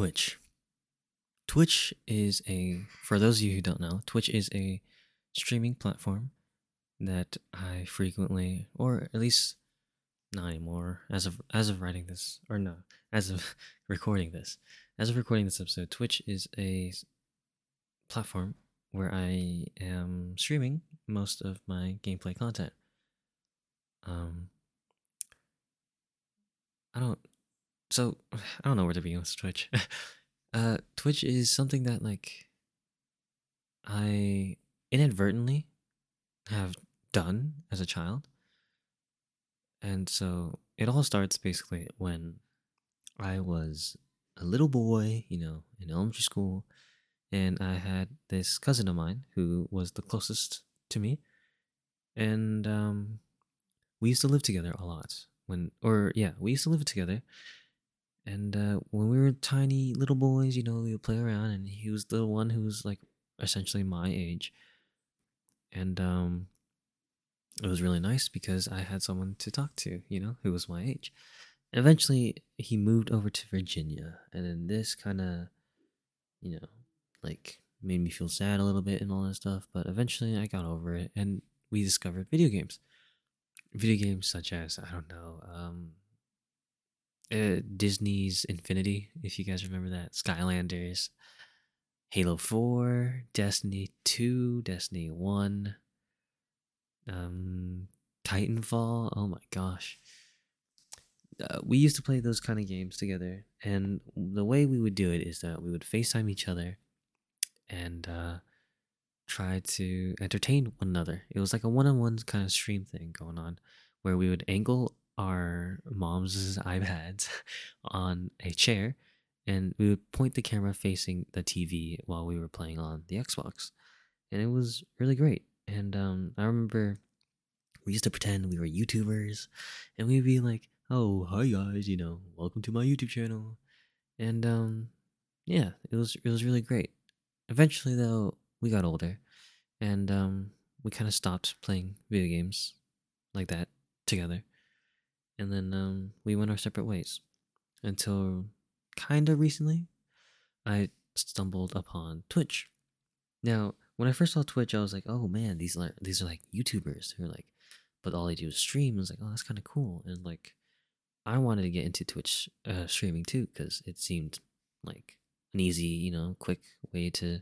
Twitch. Twitch is a, for those of you who don't know, Twitch is a streaming platform that I frequently, or at least not anymore, as of as of writing this, or no, as of recording this, as of recording this episode, Twitch is a platform where I am streaming most of my gameplay content. Um, I don't. So I don't know where to begin with Twitch. uh, Twitch is something that like I inadvertently have done as a child, and so it all starts basically when I was a little boy, you know, in elementary school, and I had this cousin of mine who was the closest to me, and um, we used to live together a lot when or yeah we used to live together and uh, when we were tiny little boys you know we would play around and he was the one who was like essentially my age. And um it was really nice because i had someone to talk to you know who was my age. Eventually he moved over to virginia and then this kind of you know like made me feel sad a little bit and all that stuff but eventually i got over it and we discovered video games. Video games such as I don't know, um, uh, Disney's Infinity, if you guys remember that, Skylanders, Halo Four, Destiny Two, Destiny One, um, Titanfall. Oh my gosh. Uh, we used to play those kind of games together, and the way we would do it is that we would FaceTime each other, and uh, try to entertain one another. It was like a one-on-one kind of stream thing going on, where we would angle our mom's iPads on a chair, and we would point the camera facing the TV while we were playing on the Xbox, and it was really great. And um, I remember we used to pretend we were YouTubers, and we'd be like, "Oh, hi guys, you know, welcome to my YouTube channel," and um, yeah, it was it was really great. Eventually, though, we got older and um, we kind of stopped playing video games like that together. And then um, we went our separate ways until kind of recently I stumbled upon Twitch. Now, when I first saw Twitch, I was like, "Oh man, these are these are like YouTubers who are like, but all they do is stream." I was like, "Oh, that's kind of cool." And like, I wanted to get into Twitch uh, streaming too because it seemed like an easy, you know, quick way to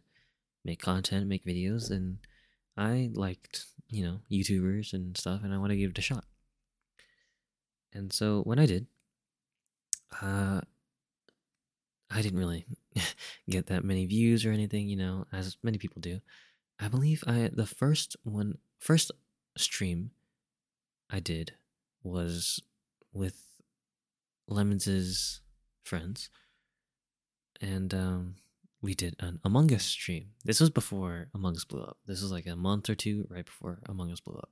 make content, make videos, and I liked, you know, YouTubers and stuff, and I want to give it a shot. And so when I did, uh, I didn't really get that many views or anything, you know, as many people do. I believe I the first one, first stream I did was with Lemons' friends, and um, we did an Among Us stream. This was before Among Us blew up. This was like a month or two right before Among Us blew up.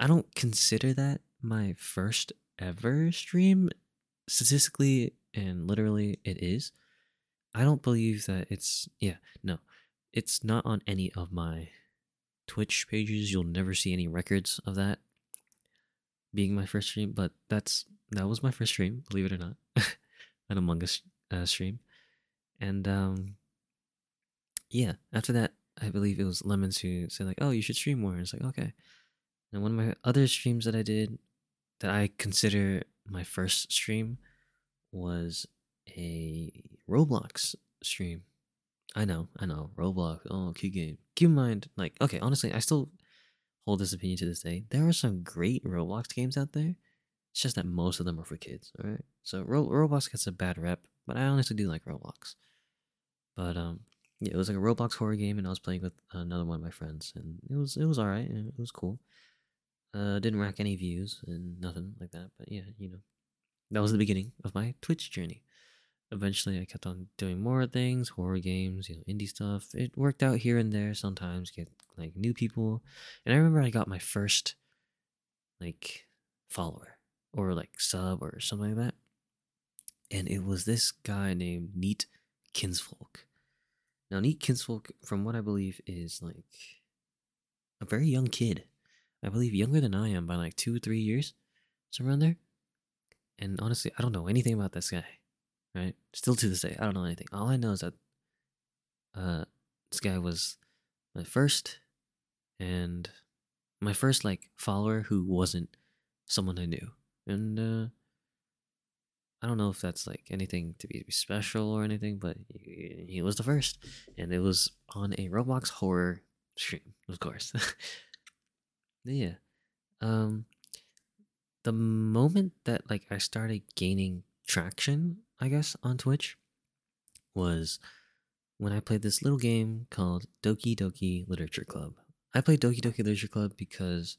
I don't consider that my first ever stream. Statistically and literally, it is. I don't believe that it's, yeah, no, it's not on any of my Twitch pages. You'll never see any records of that being my first stream, but that's, that was my first stream, believe it or not, an Among Us uh, stream. And um, yeah, after that, I believe it was Lemons who said like, "Oh, you should stream more." And it's like, okay. And one of my other streams that I did, that I consider my first stream, was a Roblox stream. I know, I know, Roblox. Oh, cute game. Keep in mind, like, okay, honestly, I still hold this opinion to this day. There are some great Roblox games out there. It's just that most of them are for kids. All right, so Ro- Roblox gets a bad rep, but I honestly do like Roblox. But um, yeah, it was like a Roblox horror game, and I was playing with another one of my friends, and it was it was all right. It was cool. Uh, didn't rack any views and nothing like that. But yeah, you know, that was the beginning of my Twitch journey. Eventually, I kept on doing more things, horror games, you know, indie stuff. It worked out here and there. Sometimes get like new people, and I remember I got my first like follower or like sub or something like that, and it was this guy named Neat Kinsfolk. Now, Neat Kinsfolk, from what I believe, is like a very young kid. I believe younger than I am by like two or three years, somewhere around there. And honestly, I don't know anything about this guy. right? Still to this day, I don't know anything. All I know is that uh, this guy was my first and my first like follower who wasn't someone I knew, and uh, I don't know if that's like anything to be special or anything, but he, he was the first, and it was on a Roblox horror stream, of course. yeah, um, the moment that like I started gaining traction, I guess, on Twitch was when I played this little game called Doki Doki Literature Club. I played Doki Doki Literature Club because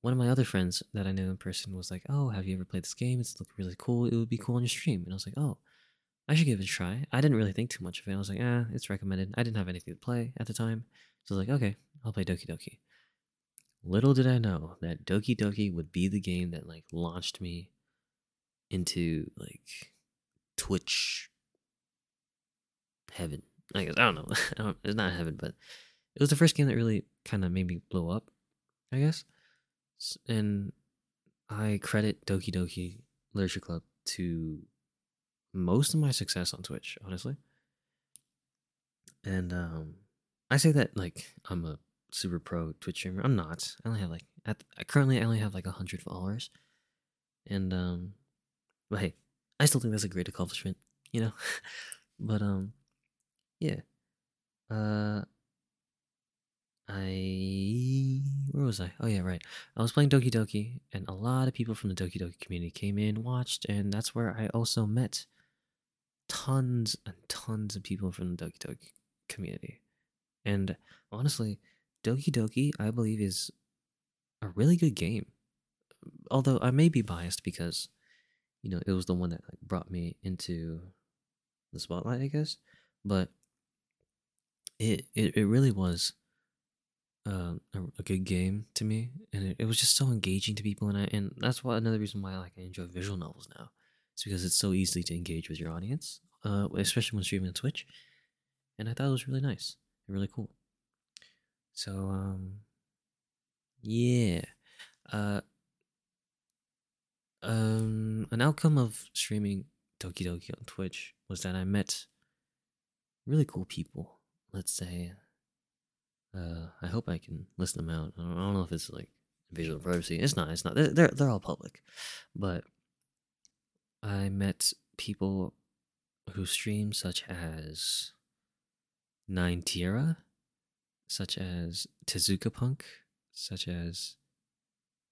one of my other friends that I knew in person was like, "Oh, have you ever played this game? It's look really cool. It would be cool on your stream." And I was like, "Oh, I should give it a try." I didn't really think too much of it. I was like, "Ah, it's recommended." I didn't have anything to play at the time, so I was like, "Okay, I'll play Doki Doki." Little did I know that Doki Doki would be the game that like launched me into like Twitch heaven. I guess I don't know. It's not heaven, but it was the first game that really kind of made me blow up. I guess, and I credit Doki Doki Literature Club to most of my success on Twitch, honestly. And um, I say that like I'm a super pro Twitch streamer. I'm not. I only have like at currently I only have like hundred followers, and um, but hey, I still think that's a great accomplishment, you know. but um, yeah. Uh, I where was I? Oh yeah, right. I was playing Doki Doki, and a lot of people from the Doki Doki community came in, watched, and that's where I also met tons and tons of people from the Doki Doki community. And honestly, Doki Doki, I believe, is a really good game. Although I may be biased because, you know, it was the one that like, brought me into the spotlight, I guess. But it it, it really was um, a, a, good game to me, and it, it, was just so engaging to people, and I, and that's why another reason why I like I enjoy visual novels now. It's because it's so easy to engage with your audience, uh, especially when streaming on Twitch, and I thought it was really nice and really cool. So um, yeah, uh, um, an outcome of streaming Doki Doki on Twitch was that I met really cool people. Let's say uh, I hope I can list them out. I don't, I don't know if it's like of privacy. It's not. It's not. They're, they're they're all public, but I met people who stream such as Nine Tierra, such as Tezuka Punk, such as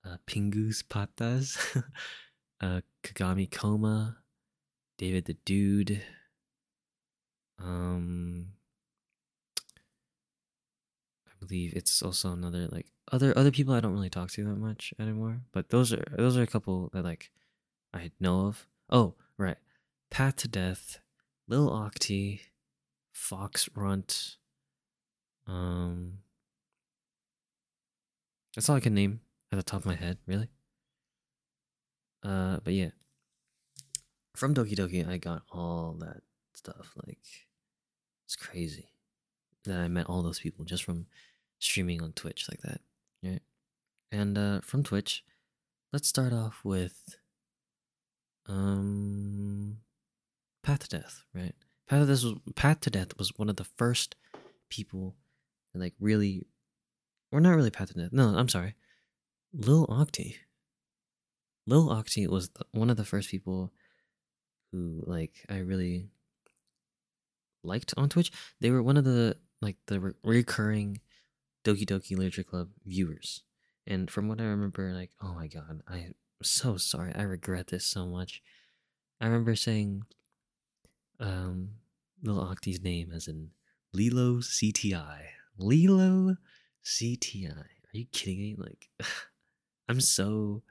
uh, Pingus Patas, uh, Kagami Koma, David the Dude, um, I believe it's also another like other other people I don't really talk to that much anymore. But those are those are a couple that like I know of. Oh, right. Path to Death, Lil Octi, Fox Runt. Um That's all I can name at the top of my head, really. Uh but yeah. From Doki Doki I got all that stuff. Like it's crazy that I met all those people just from streaming on Twitch like that. Right. And uh, from Twitch, let's start off with um Path to Death, right? Path to Death was Path to Death was one of the first people that like really or not really Path to Death. No, I'm sorry. Lil Octi. Lil Octi was the, one of the first people who like I really liked on Twitch. They were one of the like the re- recurring Doki Doki Literature Club viewers. And from what I remember, like, oh my god, I'm so sorry. I regret this so much. I remember saying um little Octi's name as in Lilo CTI. Lilo CTI. Are you kidding me? Like I'm so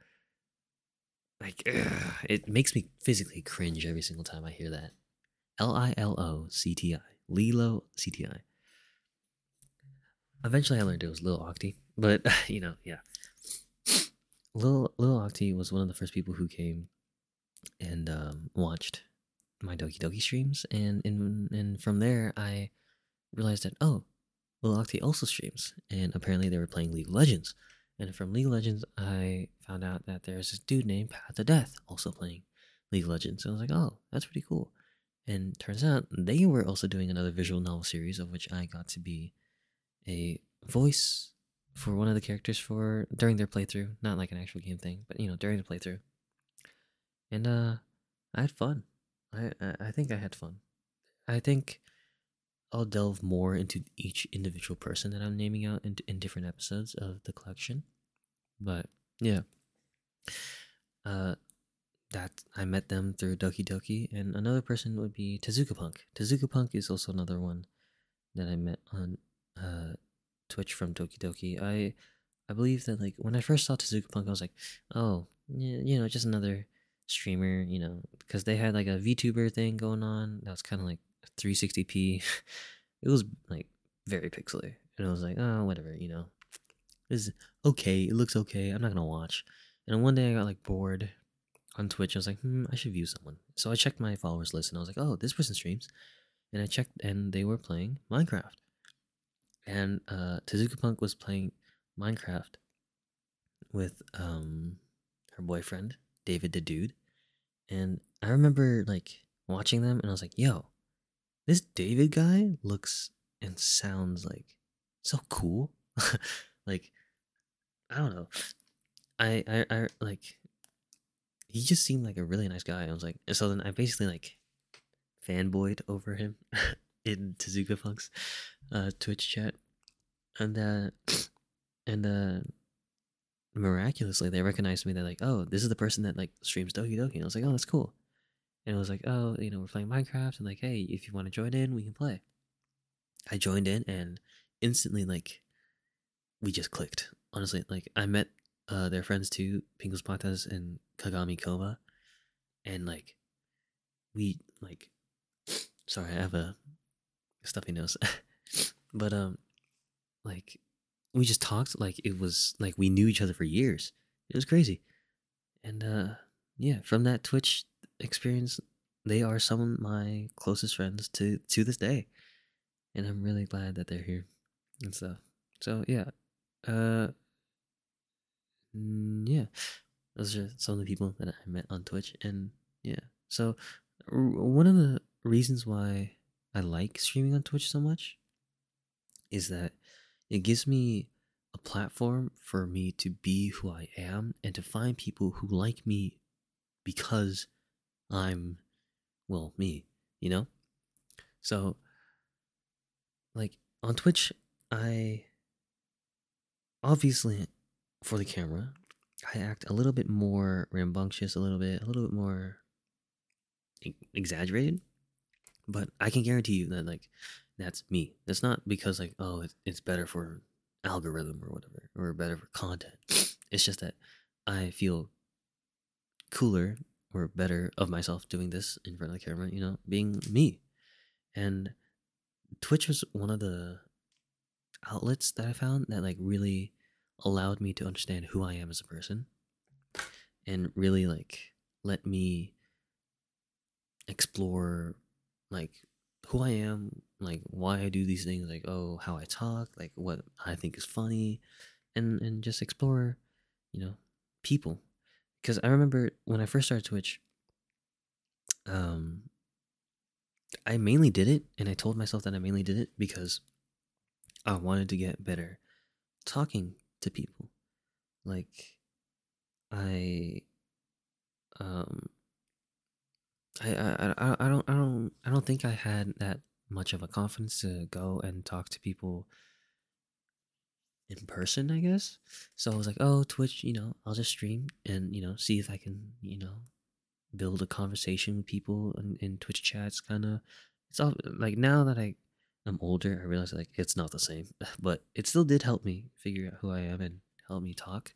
like ugh, it makes me physically cringe every single time I hear that. L I L O C T I. Lilo CTI. Eventually, I learned it was Lil Octi, but you know, yeah. Lil Lil Octi was one of the first people who came and um, watched my Doki Doki streams, and in, and from there, I realized that oh, Lil Octi also streams, and apparently they were playing League of Legends. And from League of Legends, I found out that there's this dude named Path to Death also playing League of Legends. And I was like, oh, that's pretty cool. And turns out they were also doing another visual novel series of which I got to be a voice for one of the characters for during their playthrough, not like an actual game thing, but you know during the playthrough. And uh, I had fun. I I think I had fun. I think I'll delve more into each individual person that I'm naming out in, in different episodes of the collection. But yeah, uh, that I met them through Doki Doki, and another person would be Tezuka Punk. Tezuka Punk is also another one that I met on uh, Twitch from Doki Doki. I I believe that like when I first saw Tezuka Punk, I was like, oh, you know, just another streamer, you know, because they had like a VTuber thing going on that was kind of like 360p. it was like very pixely, and I was like, oh, whatever, you know, it's okay. It looks okay. I'm not gonna watch. And one day I got like bored on Twitch. I was like, hmm, I should view someone. So I checked my followers list, and I was like, oh, this person streams, and I checked, and they were playing Minecraft and uh, Tezuka Punk was playing Minecraft with um her boyfriend David the Dude, and I remember like watching them, and I was like, "Yo, this David guy looks and sounds like so cool." like, I don't know, I, I I like he just seemed like a really nice guy. I was like, and so then I basically like fanboyed over him in Tezuka Punk's uh, Twitch chat, and uh, and uh, miraculously they recognized me. They're like, "Oh, this is the person that like streams Doki Doki." And I was like, "Oh, that's cool." And it was like, "Oh, you know, we're playing Minecraft," and like, "Hey, if you want to join in, we can play." I joined in and instantly like we just clicked. Honestly, like I met uh their friends too, Pingles Patas and Kagami Koma, and like we like sorry, I have a stuffy nose. but um like we just talked like it was like we knew each other for years. It was crazy. And uh yeah, from that Twitch experience, they are some of my closest friends to to this day. And I'm really glad that they're here and stuff. So yeah. Uh yeah. Those are some of the people that I met on Twitch and yeah. So one of the reasons why I like streaming on Twitch so much is that it gives me a platform for me to be who I am and to find people who like me because I'm, well, me, you know? So, like, on Twitch, I obviously, for the camera, I act a little bit more rambunctious, a little bit, a little bit more exaggerated but I can guarantee you that like that's me. That's not because like oh it's better for algorithm or whatever or better for content. It's just that I feel cooler or better of myself doing this in front of the camera, you know, being me. And Twitch was one of the outlets that I found that like really allowed me to understand who I am as a person and really like let me explore like who I am, like why I do these things, like oh how I talk, like what I think is funny, and and just explore, you know, people. Because I remember when I first started Twitch, um, I mainly did it, and I told myself that I mainly did it because I wanted to get better talking to people. Like I um I, I I I don't I don't I don't think I had that much of a confidence to go and talk to people in person, I guess. So I was like, oh, Twitch, you know, I'll just stream and, you know, see if I can, you know, build a conversation with people in, in Twitch chats kind of. It's all like now that I am older, I realize like it's not the same, but it still did help me figure out who I am and help me talk.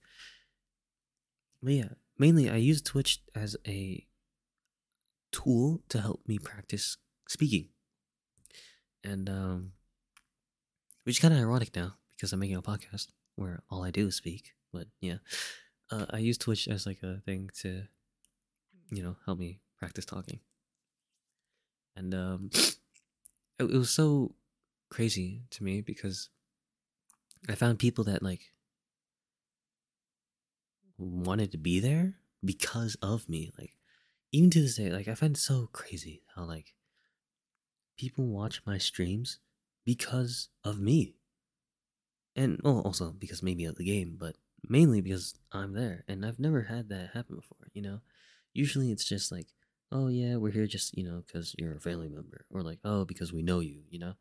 But yeah, mainly I use Twitch as a tool to help me practice speaking. And um which is kind of ironic now because I'm making a podcast where all I do is speak. But yeah, uh, I use Twitch as like a thing to, you know, help me practice talking. And um, it, it was so crazy to me because I found people that like wanted to be there because of me. Like even to this day, like I find it so crazy how like people watch my streams because of me. And well, also because maybe of the game, but mainly because I'm there. And I've never had that happen before, you know? Usually it's just like, oh yeah, we're here just, you know, because you're a family member. Or like, oh, because we know you, you know?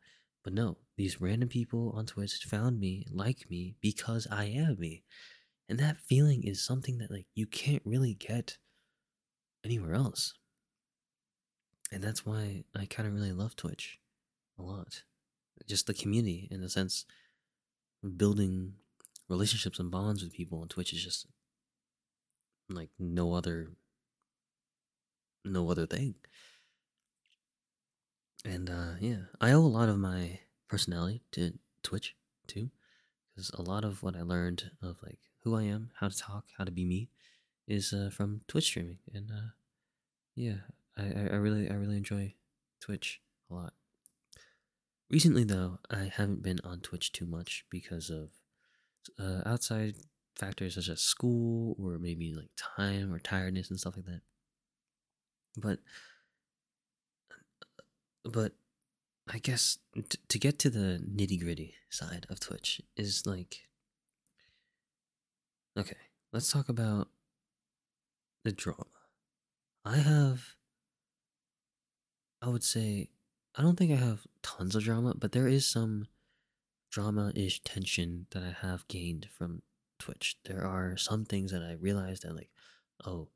But no, these random people on Twitch found me, like me, because I am me. And that feeling is something that like you can't really get anywhere else. And that's why I kind of really love Twitch a lot. Just the community in the sense building relationships and bonds with people on Twitch is just like no other no other thing. And uh yeah, I owe a lot of my personality to Twitch too because a lot of what I learned of like who I am, how to talk, how to be me is uh, from Twitch streaming and uh yeah, I, I really I really enjoy Twitch a lot. Recently though, I haven't been on Twitch too much because of uh, outside factors such as school or maybe like time or tiredness and stuff like that. But but I guess t- to get to the nitty gritty side of Twitch is like okay, let's talk about the drama. I have I would say I don't think I have tons of drama, but there is some drama-ish tension that I have gained from Twitch. There are some things that I realized that like, oh,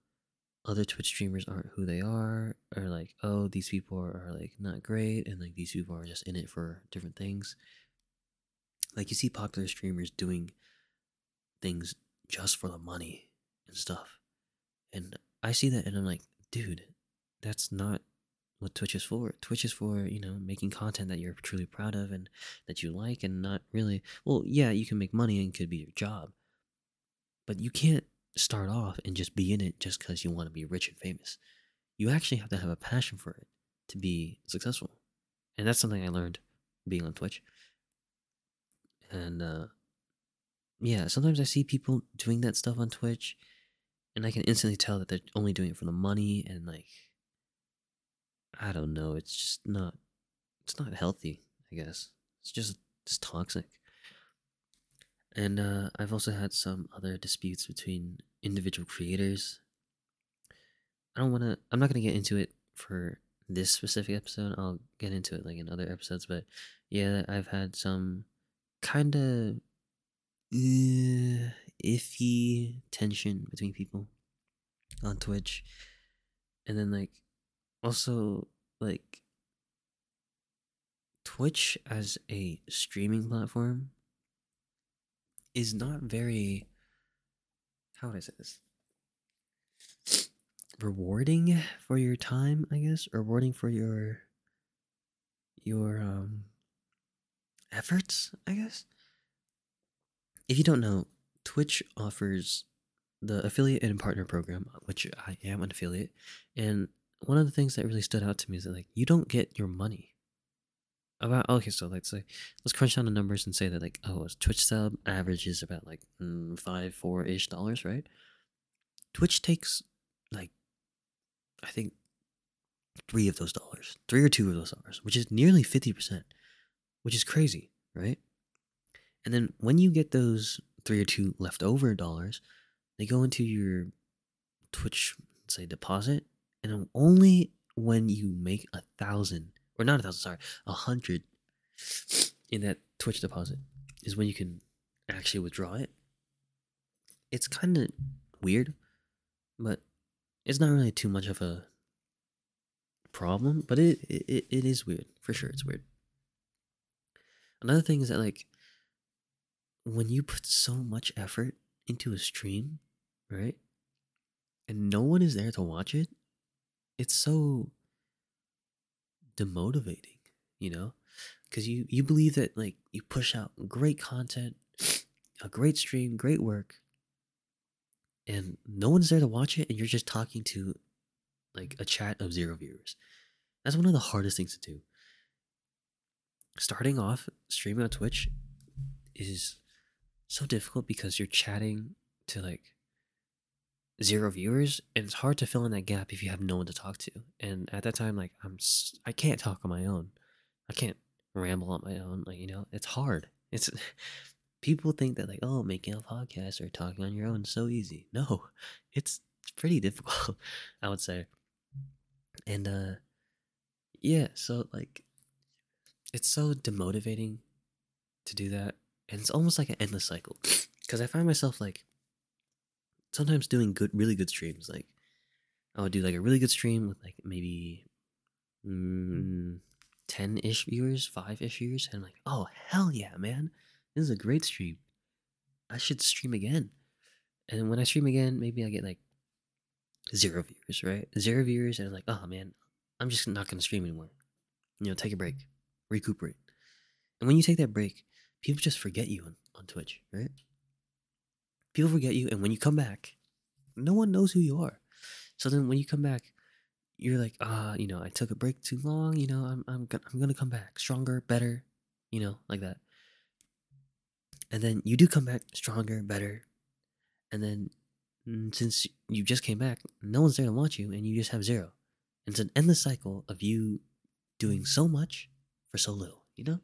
other Twitch streamers aren't who they are, or like, oh, these people are, are like not great, and like these people are just in it for different things. Like you see popular streamers doing things just for the money and stuff. And I see that and I'm like, dude, that's not what Twitch is for. Twitch is for, you know, making content that you're truly proud of and that you like and not really well, yeah, you can make money and it could be your job. But you can't start off and just be in it just because you want to be rich and famous. You actually have to have a passion for it to be successful. And that's something I learned being on Twitch. And uh yeah, sometimes I see people doing that stuff on Twitch and I can instantly tell that they're only doing it for the money and like I don't know, it's just not it's not healthy, I guess. It's just it's toxic. And uh, I've also had some other disputes between individual creators. I don't want to I'm not to get into it for this specific episode. I'll get into it like in other episodes, but yeah, I've had some kind of uh, iffy tension between people on Twitch. And then like also like Twitch as a streaming platform is not very how would I say this? Rewarding for your time, I guess. Rewarding for your your um efforts, I guess. If you don't know, Twitch offers the affiliate and partner program, which I am an affiliate, and one of the things that really stood out to me is that like you don't get your money. About okay, so let's say let's crunch down the numbers and say that like oh, Twitch sub averages about like mm, five four ish dollars, right? Twitch takes like I think three of those dollars, three or two of those dollars, which is nearly fifty percent, which is crazy, right? And then when you get those three or two leftover dollars, they go into your Twitch, say, deposit, and only when you make a thousand, or not a thousand, sorry, a hundred in that Twitch deposit is when you can actually withdraw it. It's kind of weird, but it's not really too much of a problem, but it, it it is weird for sure. It's weird. Another thing is that like when you put so much effort into a stream, right? And no one is there to watch it, it's so demotivating, you know? Cuz you you believe that like you push out great content, a great stream, great work, and no one's there to watch it and you're just talking to like a chat of zero viewers. That's one of the hardest things to do. Starting off streaming on Twitch is so difficult because you're chatting to like zero viewers, and it's hard to fill in that gap if you have no one to talk to. And at that time, like I'm, i can't talk on my own. I can't ramble on my own. Like you know, it's hard. It's people think that like oh, making a podcast or talking on your own is so easy. No, it's pretty difficult. I would say. And uh, yeah, so like, it's so demotivating to do that, and it's almost like an endless cycle. Because I find myself like sometimes doing good, really good streams. Like I would do like a really good stream with like maybe mm, ten ish viewers, five ish viewers, and I'm like, oh hell yeah, man, this is a great stream. I should stream again. And when I stream again, maybe I get like zero viewers, right? Zero viewers, and I'm like, oh man, I'm just not gonna stream anymore. You know, take a break, recuperate. And when you take that break, people just forget you on, on Twitch, right? People forget you, and when you come back, no one knows who you are. So then when you come back, you're like, ah, you know, I took a break too long. You know, I'm I'm gonna, I'm gonna come back stronger, better. You know, like that. And then you do come back stronger, better. And then mm, since you just came back, no one's there to watch you, and you just have zero. And it's an endless cycle of you doing so much for so little. You know.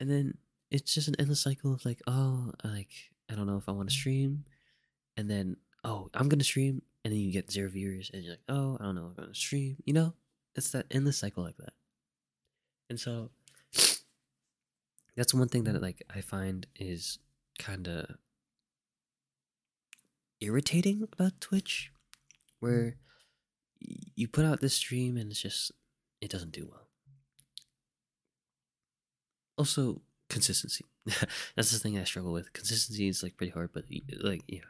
And then it's just an endless cycle of like, oh, like I don't know if I want to stream, and then oh, I'm gonna stream, and then you get zero viewers, and you're like, oh, I don't know if I'm gonna stream. You know, it's that endless cycle like that. And so that's one thing that like I find is kind of irritating about Twitch, where you put out this stream and it's just it doesn't do well. Also, consistency. That's the thing I struggle with. Consistency is like pretty hard, but like yeah.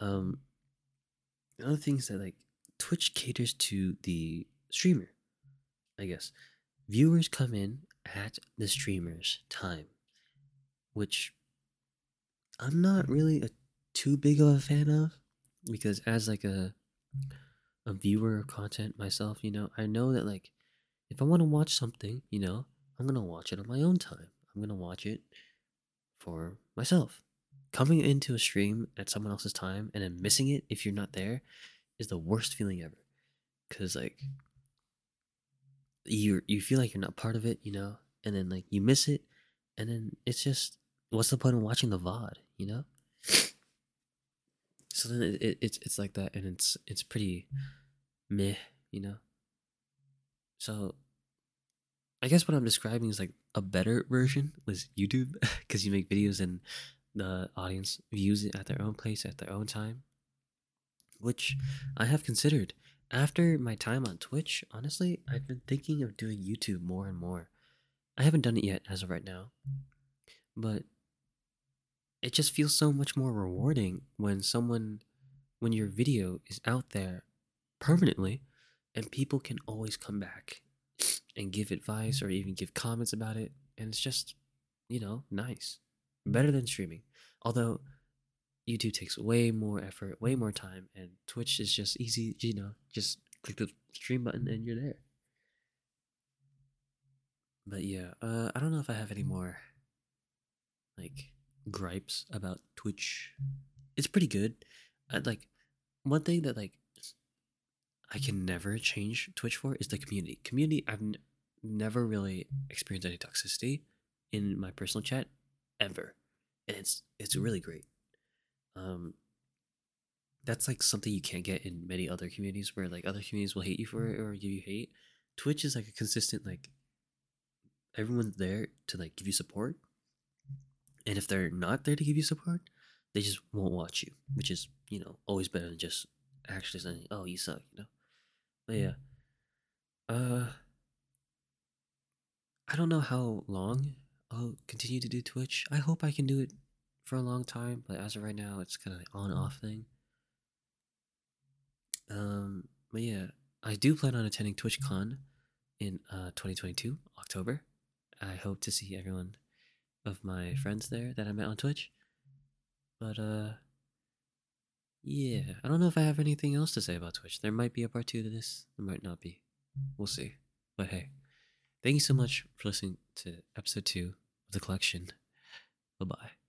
Um, another thing is that like Twitch caters to the streamer. I guess viewers come in at the streamer's time, which I'm not really a too big of a fan of because as like a a viewer of content myself, you know, I know that like if I want to watch something, you know, I'm gonna watch it on my own time. I'm gonna watch it for myself. Coming into a stream at someone else's time and then missing it if you're not there is the worst feeling ever. Cause like you you feel like you're not part of it, you know, and then like you miss it, and then it's just what's the point of watching the VOD, you know? So then it, it, it's it's like that, and it's it's pretty meh, you know. So I guess what I'm describing is like a better version was YouTube because you make videos and the audience views it at their own place at their own time, which I have considered. After my time on Twitch, honestly, I've been thinking of doing YouTube more and more. I haven't done it yet as of right now, but it just feels so much more rewarding when someone when your video is out there permanently and people can always come back and give advice or even give comments about it and it's just you know nice. Better than streaming. Although youtube takes way more effort way more time and twitch is just easy you know just click the stream button and you're there. But yeah uh i don't know if i have any more like gripes about twitch. It's pretty good. I, like one thing that like I can never change Twitch for is the community. Community, I've n- never really experienced any toxicity in my personal chat ever, and it's it's really great. Um, that's like something you can't get in many other communities where like other communities will hate you for it or give you hate. Twitch is like a consistent like everyone's there to like give you support, and if they're not there to give you support, they just won't watch you, which is you know always better than just actually saying, "Oh, you suck," you know. Yeah, uh, I don't know how long I'll continue to do Twitch. I hope I can do it for a long time, but as of right now, it's kind of an on off thing. Um, but yeah, I do plan on attending TwitchCon in uh 2022 October. I hope to see everyone of my friends there that I met on Twitch. But uh yeah, I don't know if I have anything else to say about Twitch. There might be a part two to this, there might not be. We'll see. But hey, thank you so much for listening to episode two of the collection. Bye bye.